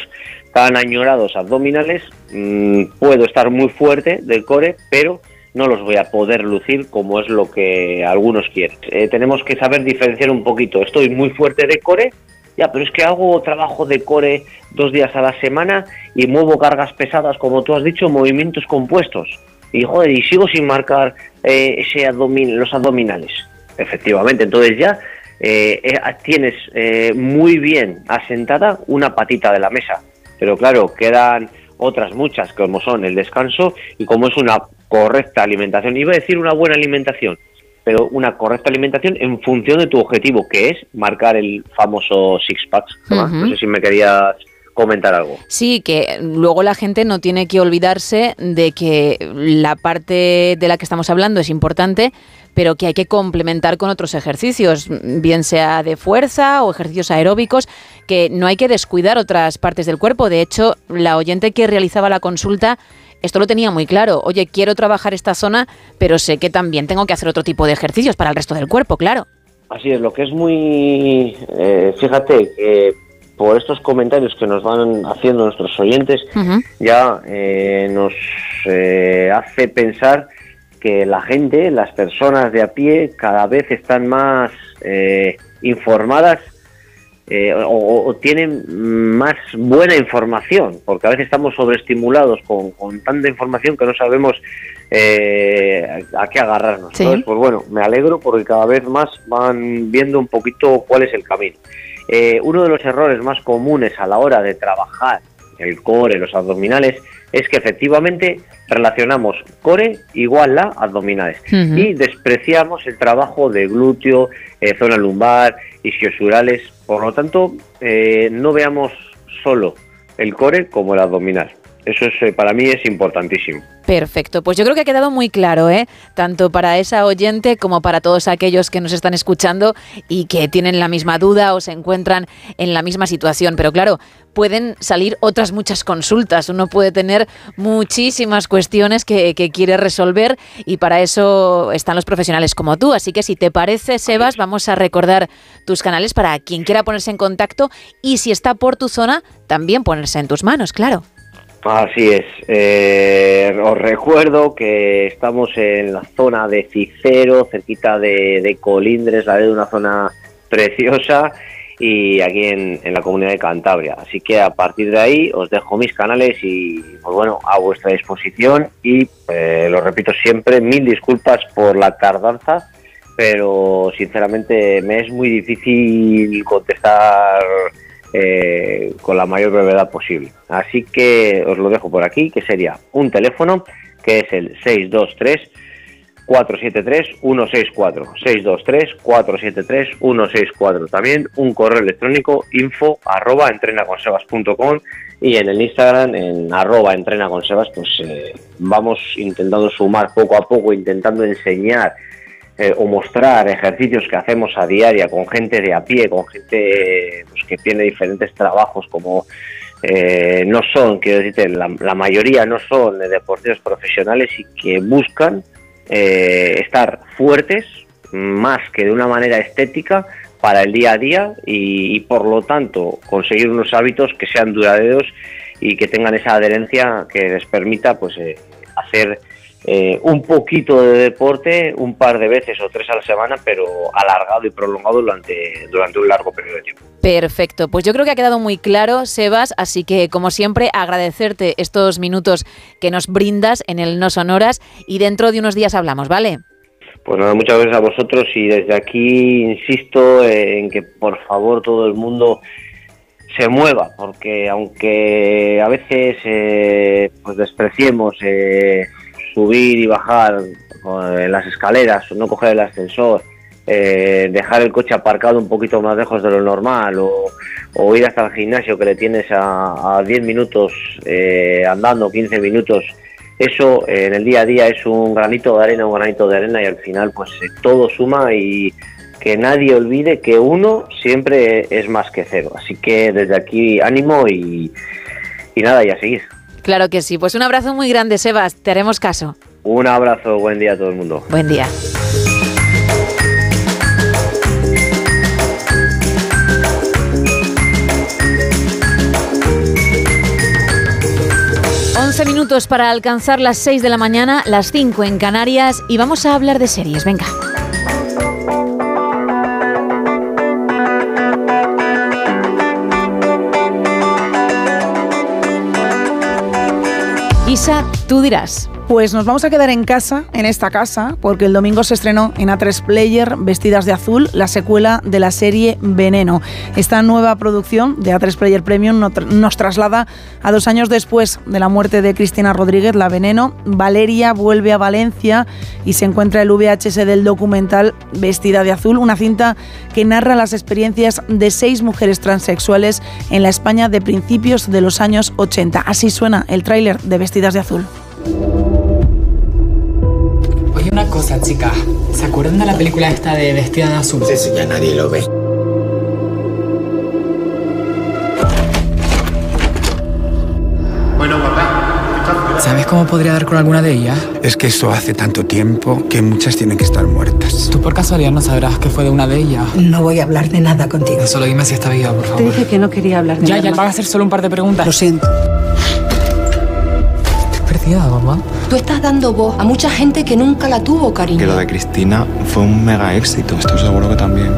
tan añorados abdominales, mm, puedo estar muy fuerte del core, pero no los voy a poder lucir como es lo que algunos quieren. Eh, tenemos que saber diferenciar un poquito. Estoy muy fuerte de core, ya, pero es que hago trabajo de core dos días a la semana y muevo cargas pesadas, como tú has dicho, movimientos compuestos. Y joder, y sigo sin marcar eh, los abdominales. Efectivamente, entonces ya eh, tienes eh, muy bien asentada una patita de la mesa. Pero claro, quedan otras muchas como son el descanso y como es una correcta alimentación. Iba a decir una buena alimentación, pero una correcta alimentación en función de tu objetivo, que es marcar el famoso six-pack. No sé si me querías comentar algo. Sí, que luego la gente no tiene que olvidarse de que la parte de la que estamos hablando es importante, pero que hay que complementar con otros ejercicios, bien sea de fuerza o ejercicios aeróbicos, que no hay que descuidar otras partes del cuerpo. De hecho, la oyente que realizaba la consulta esto lo tenía muy claro. Oye, quiero trabajar esta zona, pero sé que también tengo que hacer otro tipo de ejercicios para el resto del cuerpo, claro. Así es, lo que es muy... Eh, fíjate, que por estos comentarios que nos van haciendo nuestros oyentes, ya eh, nos eh, hace pensar que la gente, las personas de a pie, cada vez están más eh, informadas o, tienen más buena información, porque a veces estamos sobreestimulados con, con tanta información que no sabemos a qué agarrarnos. Entonces, pues bueno, me alegro porque cada vez más van viendo un poquito cuál es el camino. Eh, uno de los errores más comunes a la hora de trabajar el core, los abdominales, es que efectivamente relacionamos core igual a abdominales y despreciamos el trabajo de glúteo, eh, zona lumbar, isquiosurales. Por lo tanto, eh, no veamos solo el core como el abdominal. Eso es, para mí es importantísimo. Perfecto, pues yo creo que ha quedado muy claro, ¿eh? tanto para esa oyente como para todos aquellos que nos están escuchando y que tienen la misma duda o se encuentran en la misma situación. Pero claro, pueden salir otras muchas consultas. Uno puede tener muchísimas cuestiones que, que, quiere resolver y para eso están los profesionales como tú. Así que si te parece, Sebas, vamos a recordar tus canales para quien quiera ponerse en contacto y si está por tu zona, también ponerse en tus manos, claro. Así es. Eh, os recuerdo que estamos en la zona de Cicero, cerquita de, Colindres, la de una zona preciosa, y aquí en, la comunidad de Cantabria. Así que a partir de ahí os dejo mis canales y, pues bueno, a vuestra disposición. Y eh, lo repito siempre, mil disculpas por la tardanza, pero sinceramente me es muy difícil contestar eh, con la mayor brevedad posible. Así que os lo dejo por aquí, que sería un teléfono que es el 623 473 164 623 473 164 también un correo electrónico info arroba entrenaconsebas.com y en el Instagram en arroba entrenaconsebas pues eh, vamos intentando sumar poco a poco intentando enseñar eh, o mostrar ejercicios que hacemos a diaria con gente de a pie, con gente pues, que tiene diferentes trabajos como eh, no son, quiero decirte, la, mayoría no son deportistas profesionales y que buscan eh, estar fuertes más que de una manera estética para el día a día y, por lo tanto conseguir unos hábitos que sean duraderos y que tengan esa adherencia que les permita pues hacer eh, un poquito de deporte un par de veces o tres a la semana, pero alargado y prolongado durante, durante un largo periodo de tiempo. Perfecto, pues yo creo que ha quedado muy claro, Sebas, así que como siempre agradecerte estos minutos que nos brindas en el No Sonoras y dentro de unos días hablamos, ¿vale? Pues nada, muchas gracias a vosotros y desde aquí insisto en que por favor todo el mundo se mueva, porque aunque a veces eh, pues despreciemos eh, subir y bajar en las escaleras, no coger el ascensor, eh, dejar el coche aparcado un poquito más lejos de lo normal o, ir hasta el gimnasio que le tienes a, 10 minutos eh, andando, 15 minutos, eso en el día a día es un granito de arena, un granito de arena y al final pues eh, todo suma y que nadie olvide que uno siempre es más que cero. Así que desde aquí ánimo y, y nada, y a seguir. Claro que sí. Pues un abrazo muy grande, Sebas. Te haremos caso. Un abrazo. Buen día a todo el mundo. Buen día. Once minutos para alcanzar las 6 de la mañana, las 5 en Canarias y vamos a hablar de series. Venga. Tú dirás. Pues nos vamos a quedar en casa, en esta casa, porque el domingo se estrenó en A3 Player Vestidas de Azul, la secuela de la serie Veneno. Esta nueva producción de A3 Player Premium nos traslada a dos años después de la muerte de Cristina Rodríguez, la Veneno. Valeria vuelve a Valencia y se encuentra el VHS del documental Vestida de Azul, una cinta que narra las experiencias de seis mujeres transexuales en la España de principios de los años 80. Así suena el tráiler de Vestidas de Azul. Cosa, chica. ¿Se acuerdan de la película esta de Vestida de Azul? Sí, sí, ya nadie lo ve. Bueno, papá. ¿Sabes cómo podría dar con alguna de ellas? Es que eso hace tanto tiempo que muchas tienen que estar muertas. ¿Tú por casualidad no sabrás qué fue de una de ellas? No voy a hablar de nada contigo. Solo dime si está viva, por favor. Te dije que no quería hablar de Ya, nada. ya, van a hacer solo un par de preguntas. Lo siento. Mamá. Tú estás dando voz a mucha gente que nunca la tuvo, cariño. Que lo de Cristina fue un mega éxito. Estoy seguro que también.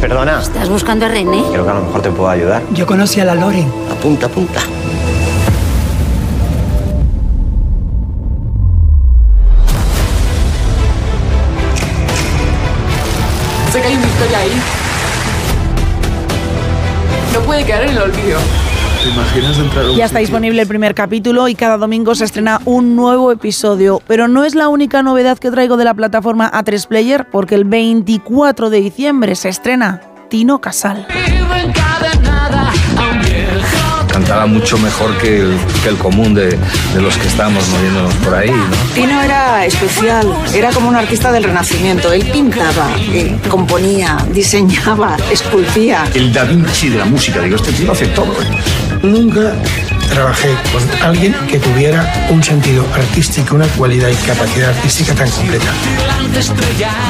Perdona. ¿Estás buscando a René? Creo que a lo mejor te puedo ayudar. Yo conocí a la Loren. Apunta, apunta. Imaginas entrar a un Ya está disponible el primer capítulo y cada domingo se estrena un nuevo episodio. Pero no es la única novedad que traigo de la plataforma A3 Player, porque el 24 de diciembre se estrena Tino Casal. Cantaba mucho mejor que el, que el común de, de los que estamos moviéndonos por ahí, ¿no? Tino era especial, era como un artista del Renacimiento. Él pintaba, eh, componía, diseñaba, esculpía. El Da Vinci de la música, digo, este tío hace todo. ¿eh? Nunca trabajé con alguien que tuviera un sentido artístico, una cualidad y capacidad artística tan completa.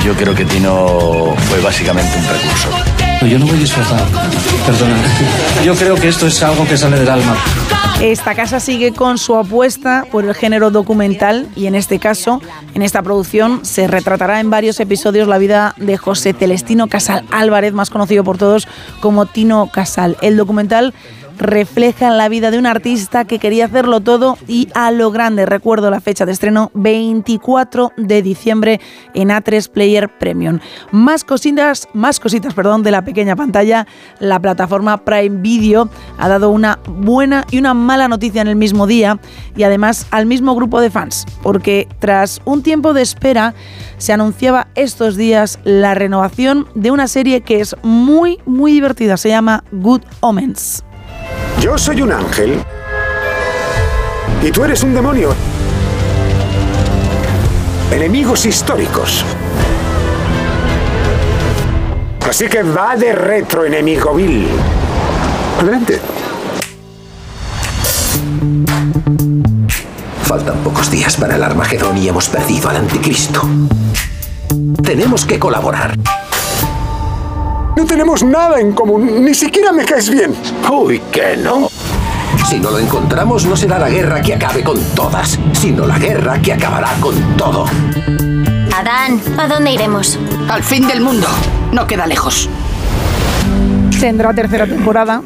Yo creo que Tino fue básicamente un precursor. Yo no voy disfrazado, perdona. Yo creo que esto es algo que sale del alma. Esta casa sigue con su apuesta por el género documental y en este caso, en esta producción, se retratará en varios episodios la vida de José Celestino Casal Álvarez, más conocido por todos como Tino Casal. El documental refleja la vida de un artista que quería hacerlo todo y a lo grande. Recuerdo la fecha de estreno 24 de diciembre en A3 Player Premium. Más cositas, más cositas, perdón, de la pequeña pantalla. La plataforma Prime Video ha dado una buena y una mala noticia en el mismo día y además al mismo grupo de fans, porque tras un tiempo de espera se anunciaba estos días la renovación de una serie que es muy muy divertida, se llama Good Omens. Yo soy un ángel. Y tú eres un demonio. Enemigos históricos. Así que va de retro, enemigo Bill. Adelante. Faltan pocos días para el Armagedón y hemos perdido al anticristo. Tenemos que colaborar. No tenemos nada en común. Ni siquiera me caes bien. Uy, que no. Si no lo encontramos, no será la guerra que acabe con todas, sino la guerra que acabará con todo. Adán, ¿a dónde iremos? Al fin del mundo. No queda lejos. Tendrá tercera temporada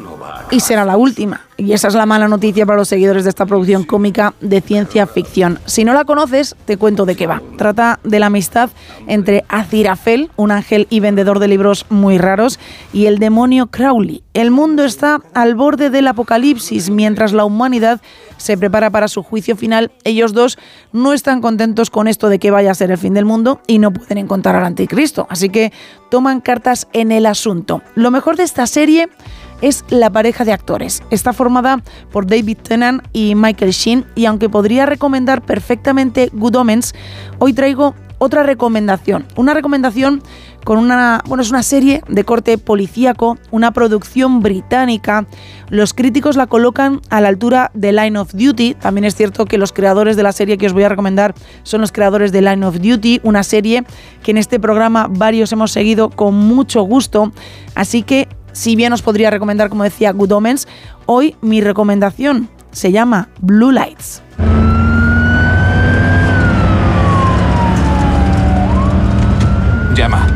y será la última. Y esa es la mala noticia para los seguidores de esta producción cómica de ciencia ficción. Si no la conoces, te cuento de qué va. Trata de la amistad entre Azirafel, un ángel y vendedor de libros muy raros, y el demonio Crowley. El mundo está al borde del apocalipsis mientras la humanidad se prepara para su juicio final. Ellos dos no están contentos con esto de que vaya a ser el fin del mundo y no pueden encontrar al anticristo. Así que toman cartas en el asunto. Lo mejor de esta serie es la pareja de actores. Está formada por David Tennant y Michael Sheen y aunque podría recomendar perfectamente Good Omens, hoy traigo otra recomendación. Una recomendación con una, bueno, es una serie de corte policíaco, una producción británica. Los críticos la colocan a la altura de Line of Duty. También es cierto que los creadores de la serie que os voy a recomendar son los creadores de Line of Duty, una serie que en este programa varios hemos seguido con mucho gusto. Así que si bien os podría recomendar, como decía, Good Omens, hoy mi recomendación se llama Blue Lights. Llama.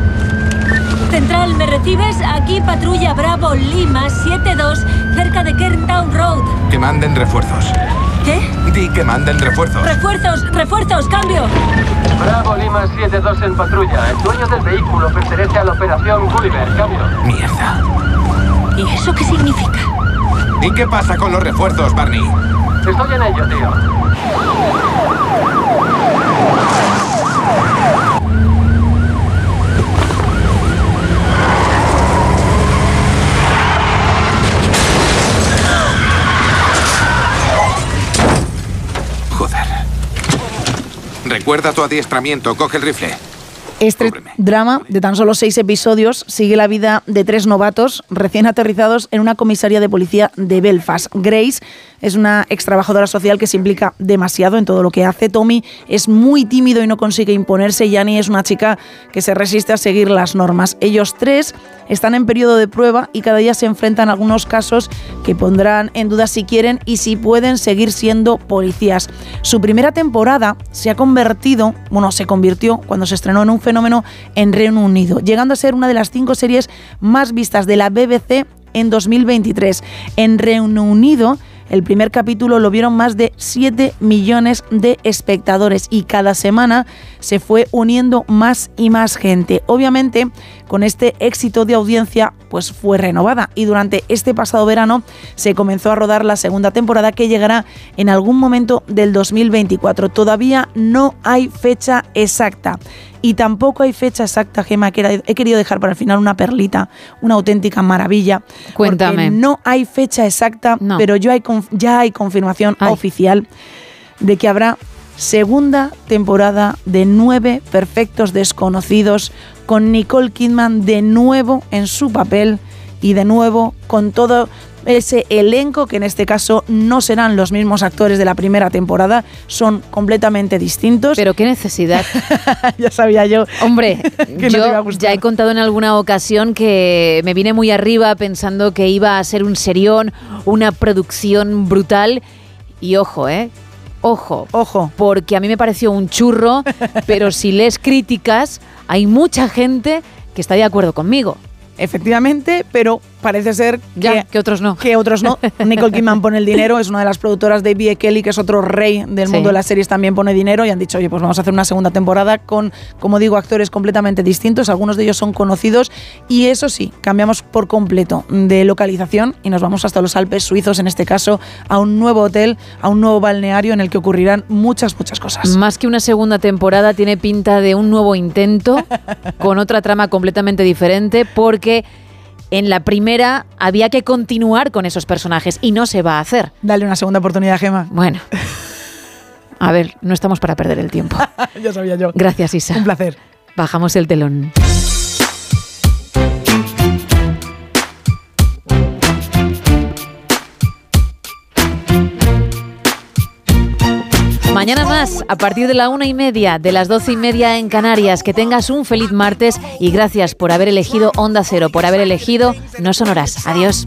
Central, ¿me recibes? Aquí patrulla Bravo Lima 72, cerca de Kerntown Road. Que manden refuerzos. ¿Qué? Di que manden refuerzos. ¡Refuerzos! ¡Refuerzos! ¡Cambio! Bravo Lima 7-2 en patrulla. El dueño del vehículo pertenece a la operación Gulliver. Cambio. Mierda. ¿Y eso qué significa? ¿Y qué pasa con los refuerzos, Barney? Estoy en ello, tío. Recuerda tu adiestramiento. Coge el rifle. Este drama de tan solo seis episodios sigue la vida de tres novatos recién aterrizados en una comisaría de policía de Belfast. Grace es una ex trabajadora social que se implica demasiado en todo lo que hace. Tommy es muy tímido y no consigue imponerse. Y Annie es una chica que se resiste a seguir las normas. Ellos tres están en periodo de prueba y cada día se enfrentan a algunos casos que pondrán en duda si quieren y si pueden seguir siendo policías. Su primera temporada se ha convertido, bueno, se convirtió cuando se estrenó en un fenómeno en Reino Unido, llegando a ser una de las cinco series más vistas de la BBC en 2023. En Reino Unido, el primer capítulo lo vieron más de 7 millones de espectadores y cada semana se fue uniendo más y más gente. Obviamente, con este éxito de audiencia, pues fue renovada y durante este pasado verano se comenzó a rodar la segunda temporada que llegará en algún momento del 2024. Todavía no hay fecha exacta. Y tampoco hay fecha exacta, Gema, que he querido dejar para el final una perlita, una auténtica maravilla. Cuéntame. Porque no hay fecha exacta, pero yo hay conf- ya hay confirmación oficial de que habrá segunda temporada de Nueve Perfectos Desconocidos con Nicole Kidman de nuevo en su papel y de nuevo con todo ese elenco que en este caso no serán los mismos actores de la primera temporada, son completamente distintos. Pero qué necesidad. ya sabía yo. Hombre, que no te iba a yo ya he contado en alguna ocasión que me vine muy arriba pensando que iba a ser un serión, una producción brutal. Y ojo, ¿eh? Ojo. Ojo. Porque a mí me pareció un churro, pero si lees críticas, hay mucha gente que está de acuerdo conmigo. Efectivamente, pero parece ser Ya, que, que otros no. que otros no. Nicole Kidman pone el dinero, es una de las productoras de B.E. Kelly, que es otro rey del Sí. mundo de las series, también pone dinero y han dicho, oye, pues vamos a hacer una segunda temporada con, como digo, actores completamente distintos, algunos de ellos son conocidos y eso sí, cambiamos por completo de localización y nos vamos hasta los Alpes suizos, en este caso, a un nuevo hotel, a un nuevo balneario en el que ocurrirán muchas, muchas cosas. Más que una segunda temporada, tiene pinta de un nuevo intento con otra trama completamente diferente, porque en la primera había que continuar con esos personajes y no se va a hacer. Dale una segunda oportunidad, Gema. Bueno. A ver, no estamos para perder el tiempo. ya sabía yo. Gracias, Isa. Un placer. Bajamos el telón. Mañana más, a partir de la una y media, de las doce y media en Canarias. Que tengas un feliz martes y gracias por haber elegido Onda Cero, por haber elegido No Sonoras. Adiós.